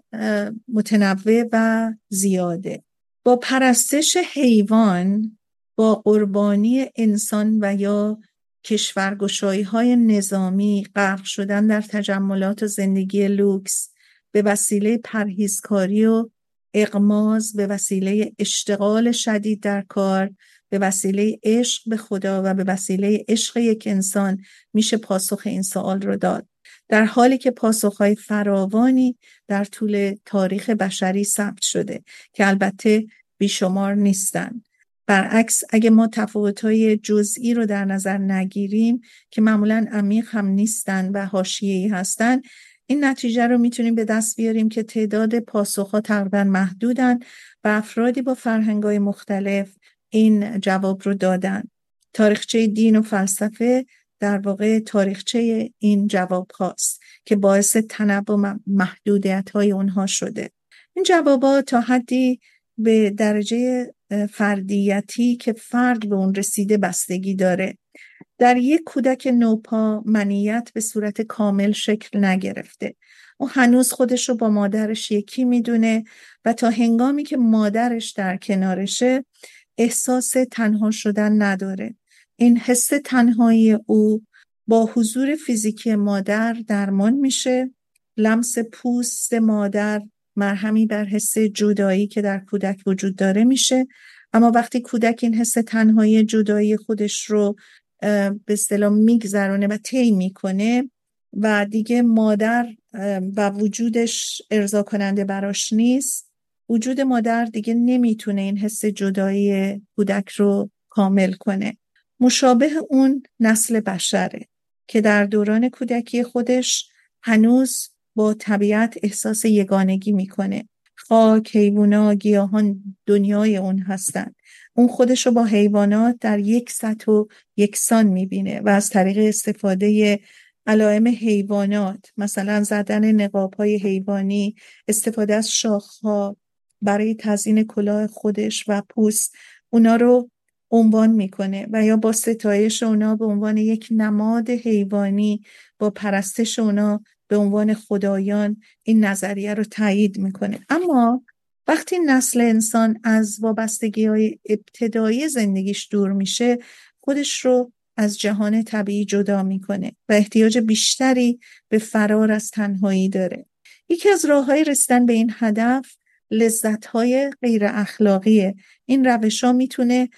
متنوع و زیاده. با پرستش حیوان با قربانی انسان و یا کشورگشایی های نظامی غرق شدن در تجملات و زندگی لوکس به وسیله پرهیزکاری و اقماز به وسیله اشتغال شدید در کار به وسیله عشق به خدا و به وسیله عشق یک انسان میشه پاسخ این سوال رو داد. در حالی که پاسخهای فراوانی در طول تاریخ بشری ثبت شده که البته بیشمار نیستند. برعکس اگه ما تفاوت‌های جزئی رو در نظر نگیریم که معمولا عمیق هم نیستن و حاشیه‌ای هستن این نتیجه رو می‌تونیم به دست بیاریم که تعداد پاسخها تقریبا محدودن و افرادی با فرهنگ‌های مختلف این جواب رو دادن تاریخچه دین و فلسفه در واقع تاریخچه این جواب هاست که باعث تنوع و محدودیت های اونها شده. این جوابات تا حدی به درجه فردیتی که فرد به اون رسیده بستگی داره. در یک کودک نوپا منیت به صورت کامل شکل نگرفته. او هنوز خودش رو با مادرش یکی می‌دونه و تا هنگامی که مادرش در کنارشه احساس تنها شدن نداره. این حس تنهایی او با حضور فیزیکی مادر درمان میشه. لمس پوست مادر مرهمی بر حس جدایی که در کودک وجود داره میشه. اما وقتی کودک این حس تنهایی جدایی خودش رو به اصطلاح میگذرونه و طی می‌کنه و دیگه مادر و وجودش ارضا کننده براش نیست وجود مادر دیگه نمی‌تونه این حس جدایی کودک رو کامل کنه. مشابه اون نسل بشره که در دوران کودکی خودش هنوز با طبیعت احساس یگانگی می‌کنه. خاک، حیوانا، گیاهان دنیای اون هستن. اون خودش رو با حیوانات در یک سطح و یکسان می‌بینه و از طریق استفاده علائم حیوانات مثلا زدن نقاب های حیوانی استفاده از شاخها برای تزیین کلاه خودش و پوست اونا رو عنوان می‌کنه و یا با ستایش اونا به عنوان یک نماد حیوانی با پرستش اونا به عنوان خدایان این نظریه رو تایید می‌کنه. اما وقتی نسل انسان از وابستگی های ابتدایی زندگیش دور میشه خودش رو از جهان طبیعی جدا می‌کنه و احتیاج بیشتری به فرار از تنهایی داره. یکی از راه های رسیدن به این هدف لذت های غیر اخلاقیه این روش ها می‌تونه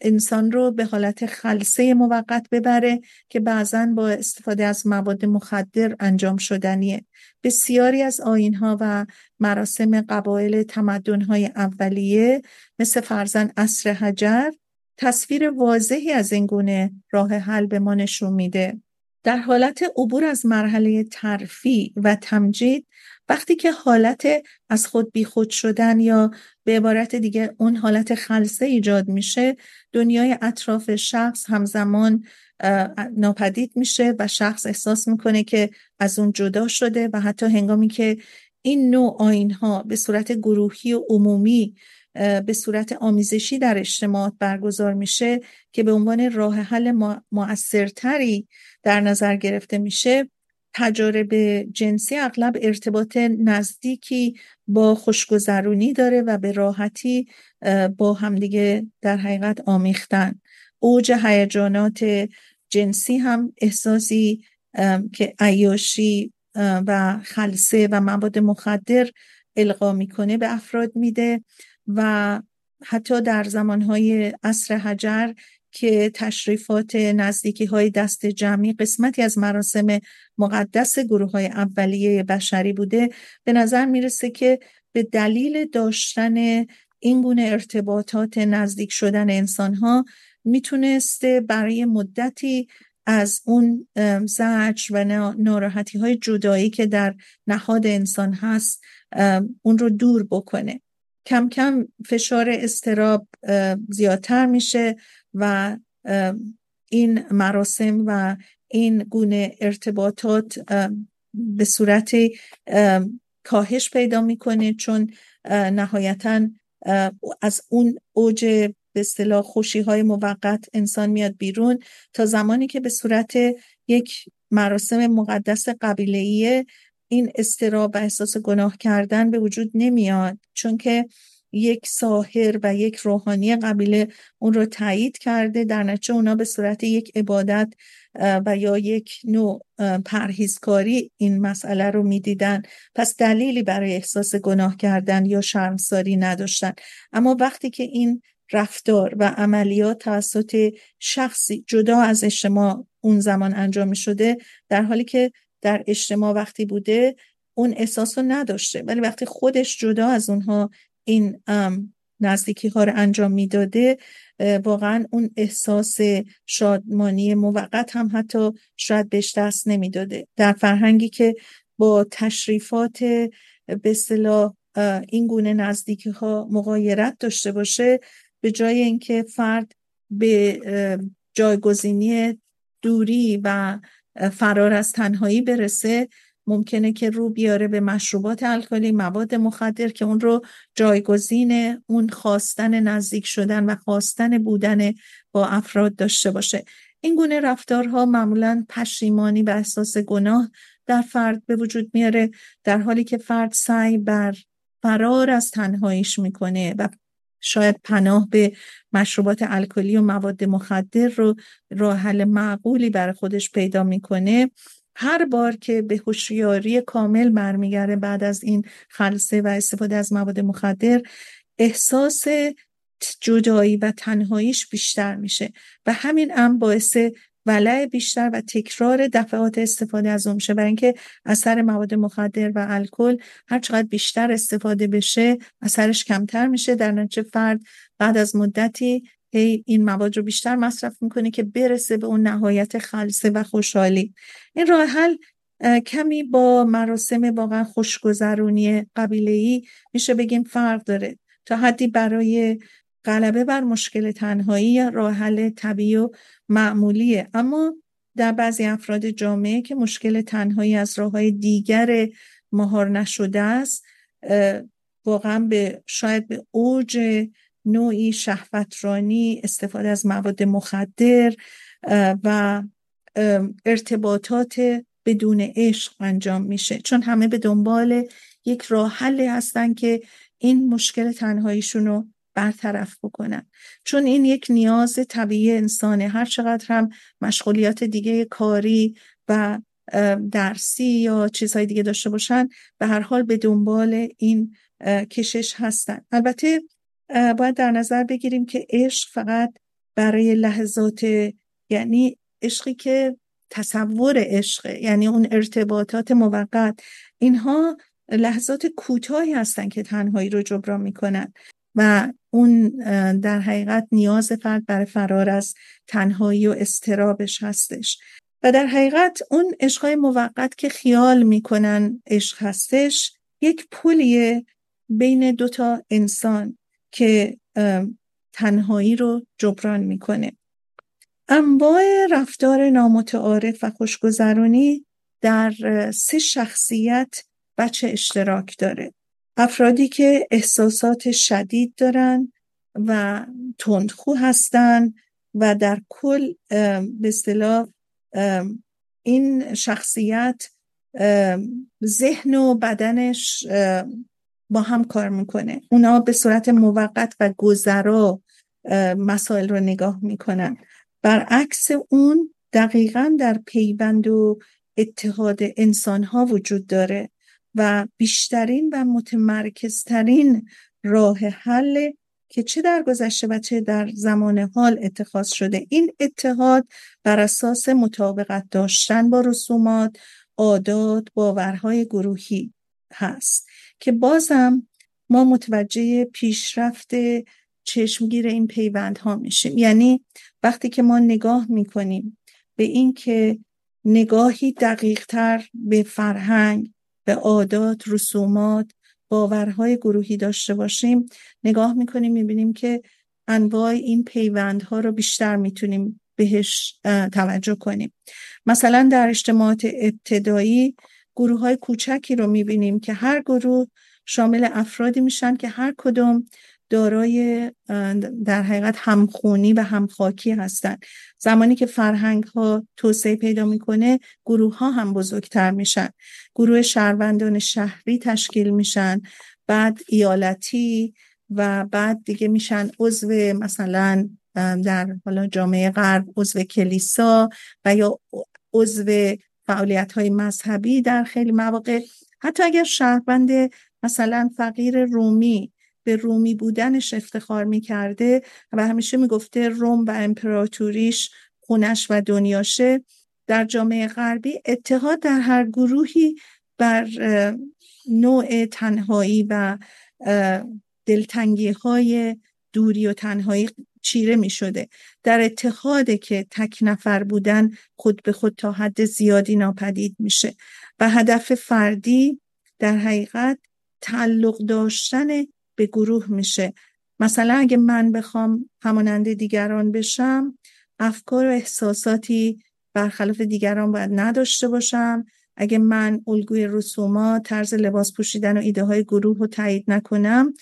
انسان رو به حالت خلصه موقت ببره که بعضا با استفاده از مواد مخدر انجام شدنیه. بسیاری از آین ها و مراسم قبایل تمدن های اولیه مثل فرزن اصر حجر تصویر واضحی از این گونه راه حل به ما نشون میده. در حالت عبور از مرحله ترفی و تمجید وقتی که حالت از خود بیخود شدن یا به عبارت دیگه اون حالت خلصه ایجاد میشه دنیای اطراف شخص همزمان ناپدید میشه و شخص احساس می‌کنه که از اون جدا شده و حتی هنگامی که این نوع آین ها به صورت گروهی و عمومی به صورت آمیزشی در اجتماعات برگزار میشه که به عنوان راه حل مؤثرتری در نظر گرفته میشه تجارب جنسی اغلب ارتباط نزدیکی با خوشگذرونی داره و به راحتی با همدیگه در حقیقت آمیختن. اوج هیجانات جنسی هم احساسی که عیاشی و خلصه و مواد مخدر القا می‌کنه به افراد میده و حتی در زمانهای عصر حجر که تشریفات نزدیکی های دست جمعی قسمتی از مراسم مقدس گروه های اولیه بشری بوده به نظر می‌رسه که به دلیل داشتن این گونه ارتباطات نزدیک شدن انسان ها می‌تونسته برای مدتی از اون زجر و ناراحتی های جدایی که در نهاد انسان هست اون رو دور بکنه. کم کم فشار استراب زیادتر میشه. و این مراسم و این گونه ارتباطات به صورت کاهش پیدا می‌کنه چون نهایتا از اون اوج به اصطلاح خوشی های موقت انسان میاد بیرون تا زمانی که به صورت یک مراسم مقدس قبیله این استراب و احساس گناه کردن به وجود نمیاد. چون که یک ساهر و یک روحانی قبیله اون رو تایید کرده. در نتیجه اونا به صورت یک عبادت و یا یک نوع پرهیزکاری این مسئله رو می‌دیدن. پس دلیلی برای احساس گناه کردن یا شرمساری نداشتن. اما وقتی که این رفتار و عملیات توسط شخصی جدا از اجتماع اون زمان انجام شده در حالی که در اجتماع وقتی بوده اون احساس رو نداشته. ولی وقتی خودش جدا از اونها این نزدیکی ها رو انجام می‌داده واقعا اون احساس شادمانی موقت هم حتی شاید بهش دست نمی‌داده. در فرهنگی که با تشریفات به صلاح این گونه نزدیکی ها مقایرت داشته باشه به جای اینکه فرد به جایگزینی دوری و فرار از تنهایی برسه ممکنه که رو بیاره به مشروبات الکلی مواد مخدر که اون رو جایگزین اون خواستن نزدیک شدن و خواستن بودن با افراد داشته باشه. این گونه رفتارها معمولا پشیمانی و احساس گناه در فرد به وجود میاره در حالی که فرد سعی بر فرار از تنهاییش می‌کنه و شاید پناه به مشروبات الکلی و مواد مخدر رو راه حل معقولی برای خودش پیدا می‌کنه. هر بار که به هوشیاری کامل برمیگرده بعد از این خلصه و استفاده از مواد مخدر احساس جدایی و تنهاییش بیشتر میشه و همین هم باعث ولع بیشتر و تکرار دفعات استفاده از اون میشه برای اینکه اثر مواد مخدر و الکل هر چقدر بیشتر استفاده بشه اثرش کمتر میشه. در نتیجه فرد بعد از مدتی هی این مواد رو بیشتر مصرف می‌کنه که برسه به اون نهایت خلصه و خوشحالی. این راه حل کمی با مراسم واقعا خوشگذرونی قبیله ای میشه بگیم فرق داره. تا حدی برای غلبه بر مشکل تنهایی راه حل طبیعی و معمولیه. اما در بعضی افراد جامعه که مشکل تنهایی از راه های دیگر مهار نشده است واقعا به شاید به اوج نوعی شهوترانی استفاده از مواد مخدر و ارتباطات بدون عشق انجام میشه. چون همه به دنبال یک راه حلی هستن که این مشکل تنهاییشون رو برطرف بکنن. چون این یک نیاز طبیعی انسانه. هر چقدر هم مشغولیات دیگه کاری و درسی یا چیزهای دیگه داشته باشن به هر حال به دنبال این کشش هستن. البته باید در نظر بگیریم که عشق فقط برای لحظات یعنی عشقی که تصور عشق یعنی اون ارتباطات موقت. اینها لحظات کوتاهی هستن که تنهایی رو جبران می‌کنن و اون در حقیقت نیاز فرد برای فرار از تنهایی و استرابش هستش. و در حقیقت اون عشقای موقت که خیال می‌کنن عشق هستش یک پلیه بین دوتا انسان. که تنهایی رو جبران می‌کنه. انواع رفتار نامتعارف و خوشگذرانی در سه شخصیت بچه اشتراک داره. افرادی که احساسات شدید دارن و تندخو هستن و در کل به اصطلاح این شخصیت ذهن و بدنش با هم کار می‌کنه. اونا به صورت موقت و گذرا مسائل رو نگاه می‌کنن. برعکس اون دقیقا در پیوند و اتحاد انسان ها وجود داره و بیشترین و متمرکزترین راه حل که چه در گذشته و چه در زمان حال اتخاذ شده. این اتحاد بر اساس مطابقت داشتن با رسومات عادات باورهای گروهی هست. که بازم ما متوجه پیشرفت چشمگیر این پیوندها میشیم. یعنی وقتی که ما نگاه می‌کنیم به اینکه نگاهی دقیقتر به فرهنگ به عادات رسومات باورهای گروهی داشته باشیم نگاه می‌کنیم می‌بینیم که انواع این پیوندها رو بیشتر می‌تونیم بهش توجه کنیم. مثلا در اجتماعات ابتدایی گروه های کوچکی رو می‌بینیم که هر گروه شامل افرادی میشن که هر کدوم دارای در حقیقت همخونی و همخاکی هستند زمانی که فرهنگ ها توسعه پیدا می‌کنه گروه ها هم بزرگتر میشن. گروه شهروندان شهری تشکیل میشن. بعد ایالتی و بعد دیگه میشن عضو مثلا در حالا جامعه غرب عضو کلیسا و یا عضو فعالیت های مذهبی در خیلی مواقع. حتی اگر شهروند مثلا فقیر رومی به رومی بودنش افتخار می‌کرده و همیشه می‌گفته روم و امپراتوریش خونش و دنیاشه در جامعه غربی اتحاد در هر گروهی بر نوع تنهایی و دلتنگی های دوری و تنهایی چیره می شده در اتحاده که تک نفر بودن خود به خود تا حد زیادی ناپدید میشه و هدف فردی در حقیقت تعلق داشتن به گروه میشه. مثلا اگه من بخوام همانند دیگران بشم افکار و احساساتی برخلاف دیگران باید نداشته باشم. اگه من الگوی رسومات طرز لباس پوشیدن و ایده های گروه رو تایید نکنم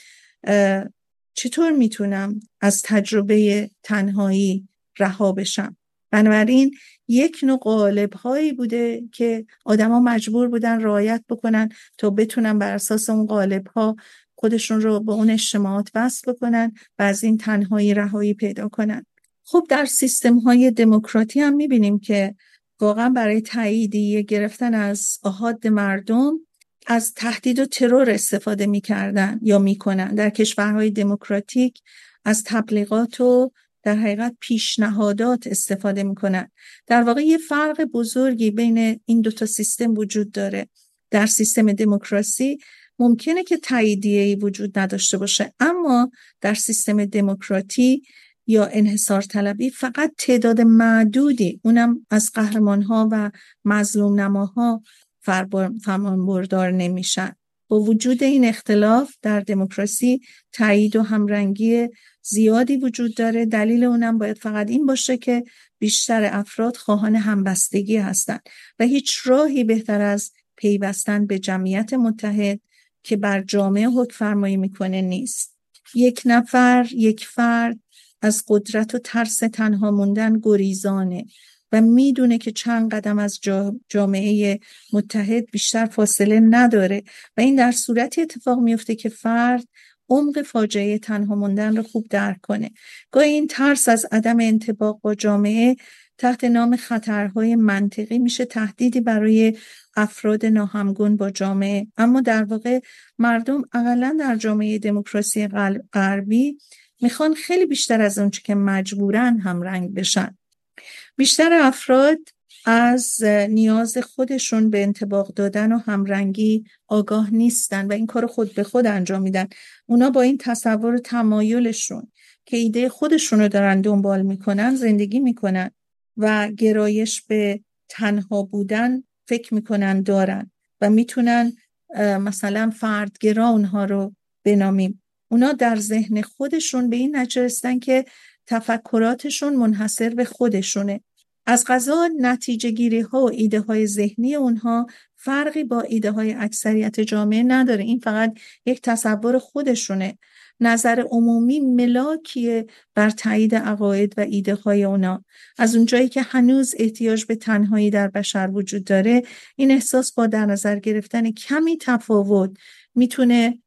چطور می‌تونم از تجربه تنهایی رها بشم؟ بنابراین یک نوع قالب هایی بوده که آدما مجبور بودن رعایت بکنن تا بتونن بر اساس اون قالب ها خودشون رو به اون اجتماعات وصل بکنن و از این تنهایی رهایی پیدا کنن. خب در سیستم های دموکراتی هم می‌بینیم که واقعا برای تاییدیه گرفتن از آهاد مردم از تهدید و ترور استفاده می‌کردن یا می‌کنن. در کشورهای دموکراتیک از تبلیغات و در حقیقت پیشنهادات استفاده می‌کنن. در واقع یه فرق بزرگی بین این دوتا سیستم وجود داره. در سیستم دموکراسی ممکنه که تاییدیه وجود نداشته باشه اما در سیستم دموکراتی یا انحصار طلبی فقط تعداد معدودی اونم از قهرمان ها و مظلوم نماها فرمان بردار نمیشن. با وجود این اختلاف در دموکراسی تایید و همرنگی زیادی وجود داره. دلیل اونم باید فقط این باشه که بیشتر افراد خواهان همبستگی هستند و هیچ راهی بهتر از پیوستن به جمعیت متحد که بر جامعه حکم فرمایی می‌کنه نیست. یک نفر یک فرد از قدرت و ترس تنها موندن گریزانه. و می‌دونه که چند قدم از جامعه متحد بیشتر فاصله نداره و این در صورتی اتفاق میفته که فرد عمق فاجعه تنها موندن رو خوب درک کنه. گاهی این ترس از عدم انتباق با جامعه تحت نام خطرهای منطقی میشه تهدیدی برای افراد ناهمگون با جامعه. اما در واقع مردم اقلا در جامعه دموکراسی غربی می‌خوان خیلی بیشتر از اونچه که مجبورن هم رنگ بشن. بیشتر افراد از نیاز خودشون به انتباق دادن و همرنگی آگاه نیستن و این کار خود به خود انجام میدن. اونا با این تصور تمایلشون که ایده خودشون رو دارن دنبال می‌کنن زندگی می‌کنن و گرایش به تنها بودن فکر می‌کنن دارن و می‌تونن مثلا فردگرا اونها رو بنامیم. اونا در ذهن خودشون به این نتیجه که تفکراتشون منحصر به خودشونه. از غذا نتیجه گیری ها و ایده های ذهنی اونها فرقی با ایده های اکثریت جامعه نداره. این فقط یک تصور خودشونه. نظر عمومی ملاکیه بر تایید عقاید و ایده های اونا. از اونجایی که هنوز احتیاج به تنهایی در بشر وجود داره این احساس با در نظر گرفتن کمی تفاوت می‌تونه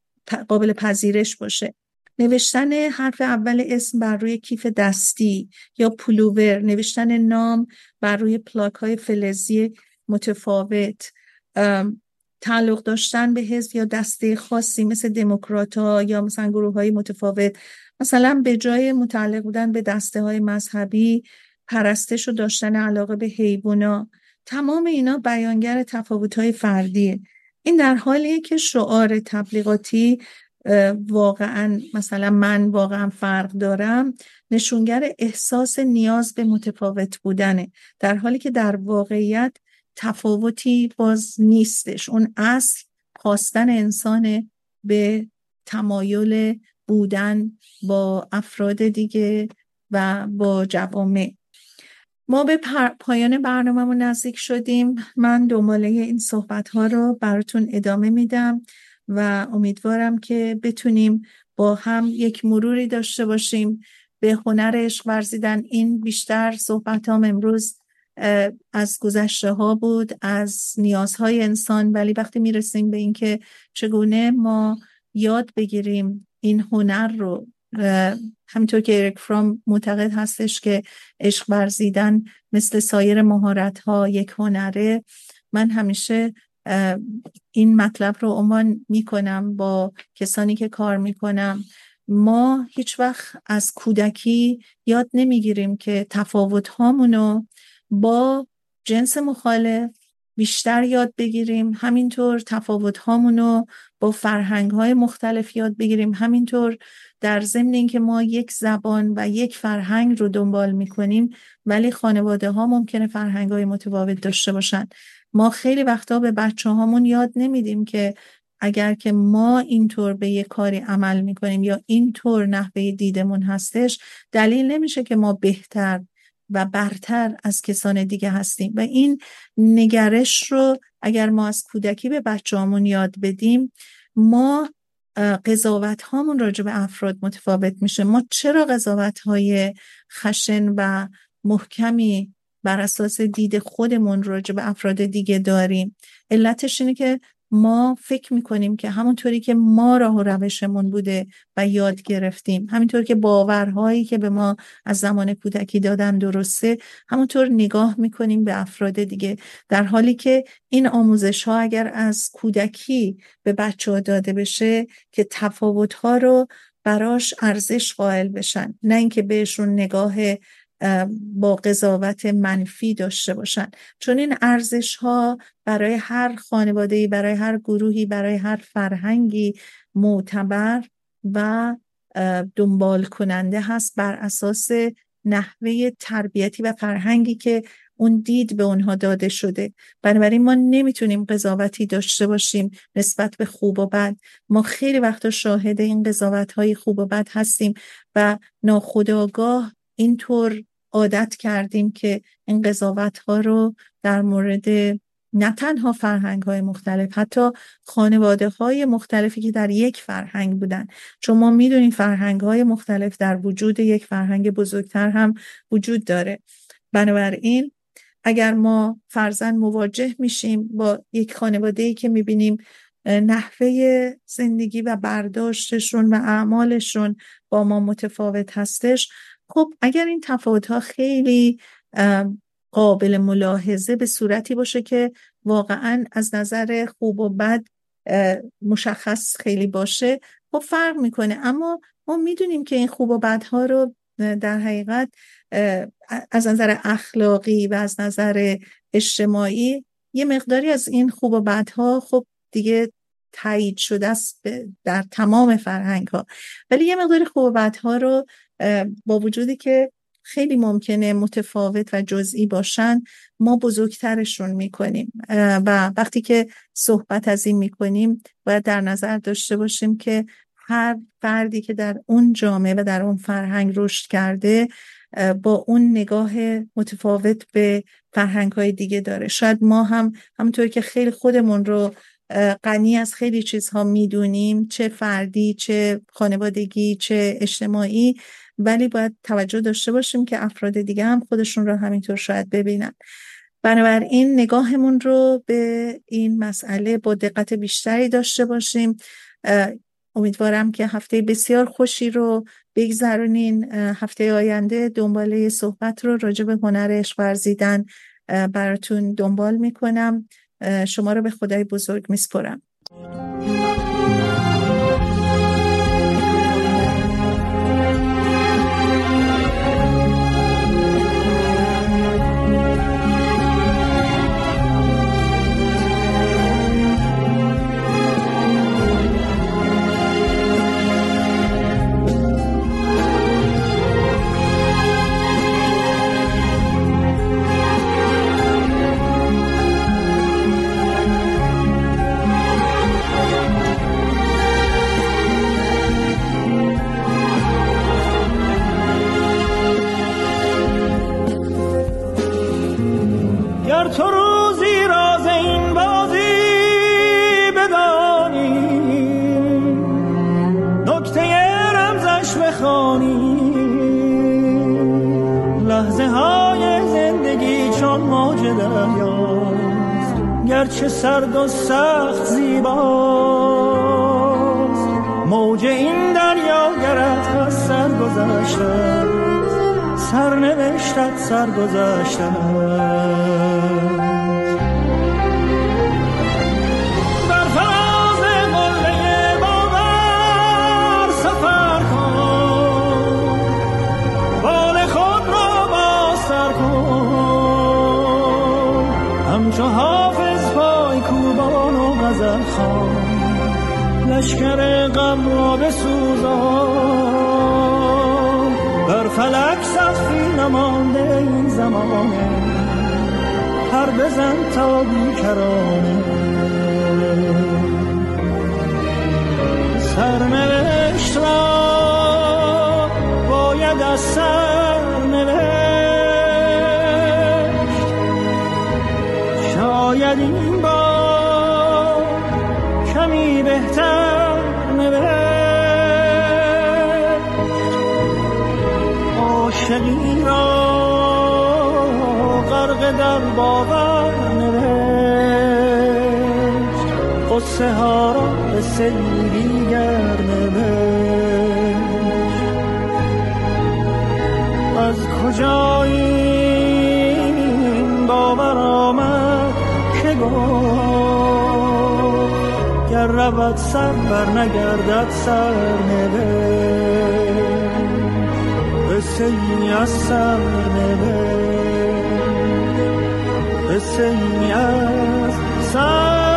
قابل پذیرش باشه. نوشتن حرف اول اسم بر روی کیف دستی یا پلوور نوشتن نام بر روی پلاک های فلزی متفاوت. تعلق داشتن به حزب یا دسته خاصی مثل دموکرات ها یا مثلا گروه های متفاوت. مثلا به جای متعلق بودن به دسته های مذهبی پرستش و داشتن علاقه به حیوانا تمام اینا بیانگر تفاوت های فردیه. این در حالیه که شعار تبلیغاتی واقعا مثلا من واقعا فرق دارم. نشونگر احساس نیاز به متفاوت بودنه. در حالی که در واقعیت تفاوتی باز نیستش. اون اصل خواستن انسان به تمایل بودن با افراد دیگه و با جوامع. ما به پایان برنامه نزدیک شدیم. من دنباله این صحبت ها رو براتون ادامه میدم. و امیدوارم که بتونیم با هم یک مروری داشته باشیم. به هنر عشق ورزیدن این بیشتر صحبت هم امروز از گذشته ها بود از نیازهای انسان. ولی وقتی می‌رسیم به اینکه چگونه ما یاد بگیریم این هنر رو همینطور که ایرک فرام معتقد هستش که عشق ورزیدن مثل سایر مهارت ها یک هنره من همیشه این مطلب رو عنوان می‌کنم با کسانی که کار می‌کنم. ما هیچ وقت از کودکی یاد نمی‌گیریم که تفاوت هامونو با جنس مخالف بیشتر یاد بگیریم. همینطور تفاوت هامونو با فرهنگ های مختلف یاد بگیریم. همینطور در ضمن اینکه ما یک زبان و یک فرهنگ رو دنبال می‌کنیم ولی خانواده ها ممکنه فرهنگ های متفاوت داشته باشن. ما خیلی وقتا به بچه هامون یاد نمیدیم که اگر که ما اینطور به یه کاری عمل می‌کنیم یا اینطور نحوه دیدمون هستش دلیل نمیشه که ما بهتر و برتر از کسان دیگه هستیم. و این نگرش رو اگر ما از کودکی به بچه یاد بدیم ما قضاوت هامون راجع به افراد متفاوت میشه. ما چرا قضاوت های خشن و محکمی بر اساس دید خودمون راجع به افراد دیگه داریم. علتش اینه که ما فکر می‌کنیم که همونطوری که ما راه و روشمون بوده و یاد گرفتیم همینطور که باورهایی که به ما از زمان کودکی دادن درسته همونطور نگاه می‌کنیم به افراد دیگه. در حالی که این آموزش ها اگر از کودکی به بچه ها داده بشه که تفاوت ها رو براش ارزش قائل بشن نه اینکه بهشون نگاه با قضاوت منفی داشته باشن. چون این ارزش ها برای هر خانواده برای هر گروهی برای هر فرهنگی معتبر و دنبال کننده هست بر اساس نحوه تربیتی و فرهنگی که اون دید به اونها داده شده. بنابراین ما نمی‌تونیم قضاوتی داشته باشیم نسبت به خوب و بد. ما خیلی وقتا شاهد این قضاوت های خوب و بد هستیم و ناخداگاه اینطور عادت کردیم که این قضاوت ها رو در مورد نه تنها فرهنگ های مختلف حتی خانواده های مختلفی که در یک فرهنگ بودن. چون ما می‌دونیم فرهنگ های مختلف در وجود یک فرهنگ بزرگتر هم وجود داره. بنابراین اگر ما فرزن مواجه میشیم با یک خانواده ای که می‌بینیم نحوه زندگی و برداشتشون و اعمالشون با ما متفاوت هستش خب اگر این تفاوت ها خیلی قابل ملاحظه به صورتی باشه که واقعا از نظر خوب و بد مشخص خیلی باشه خب فرق می‌کنه. اما ما می‌دونیم که این خوب و بدها رو در حقیقت از نظر اخلاقی و از نظر اجتماعی یه مقداری از این خوب و بدها خب دیگه تایید شده است در تمام فرهنگ ها ولی یه مقداری خوب و بدها رو با وجودی که خیلی ممکنه متفاوت و جزئی باشن ما بزرگترشون می‌کنیم. و وقتی که صحبت از این می‌کنیم باید در نظر داشته باشیم که هر فردی که در اون جامعه و در اون فرهنگ رشد کرده با اون نگاه متفاوت به فرهنگ های دیگه داره. شاید ما هم همونطور که خیلی خودمون رو غنی از خیلی چیزها می‌دونیم چه فردی چه خانوادگی چه اجتماعی ولی باید توجه داشته باشیم که افراد دیگه هم خودشون رو همینطور شاید ببینن. بنابراین نگاهمون رو به این مسئله با دقت بیشتری داشته باشیم. امیدوارم که هفته بسیار خوشی رو بگذرونین. هفته آینده دنباله صحبت رو راجع به هنر عشق ورزیدن براتون دنبال می‌کنم. شما رو به خدای بزرگ میسپرم گرچه سرد و سخت زیباست. موج این دریا گرد از سر گذشته سرنوشتت سر لشکر غم را بسوزان. بر فلک سخفی نمانده این زمانه هر بزن تا بیکرانه. سرنوشت را باید از سرنوشت قصه ها را سری دیگر نوشت از کجا این باور آمد که گفت گر رود سر بر نگردد سر نوشت. قصه ای از سر قصه ای از سر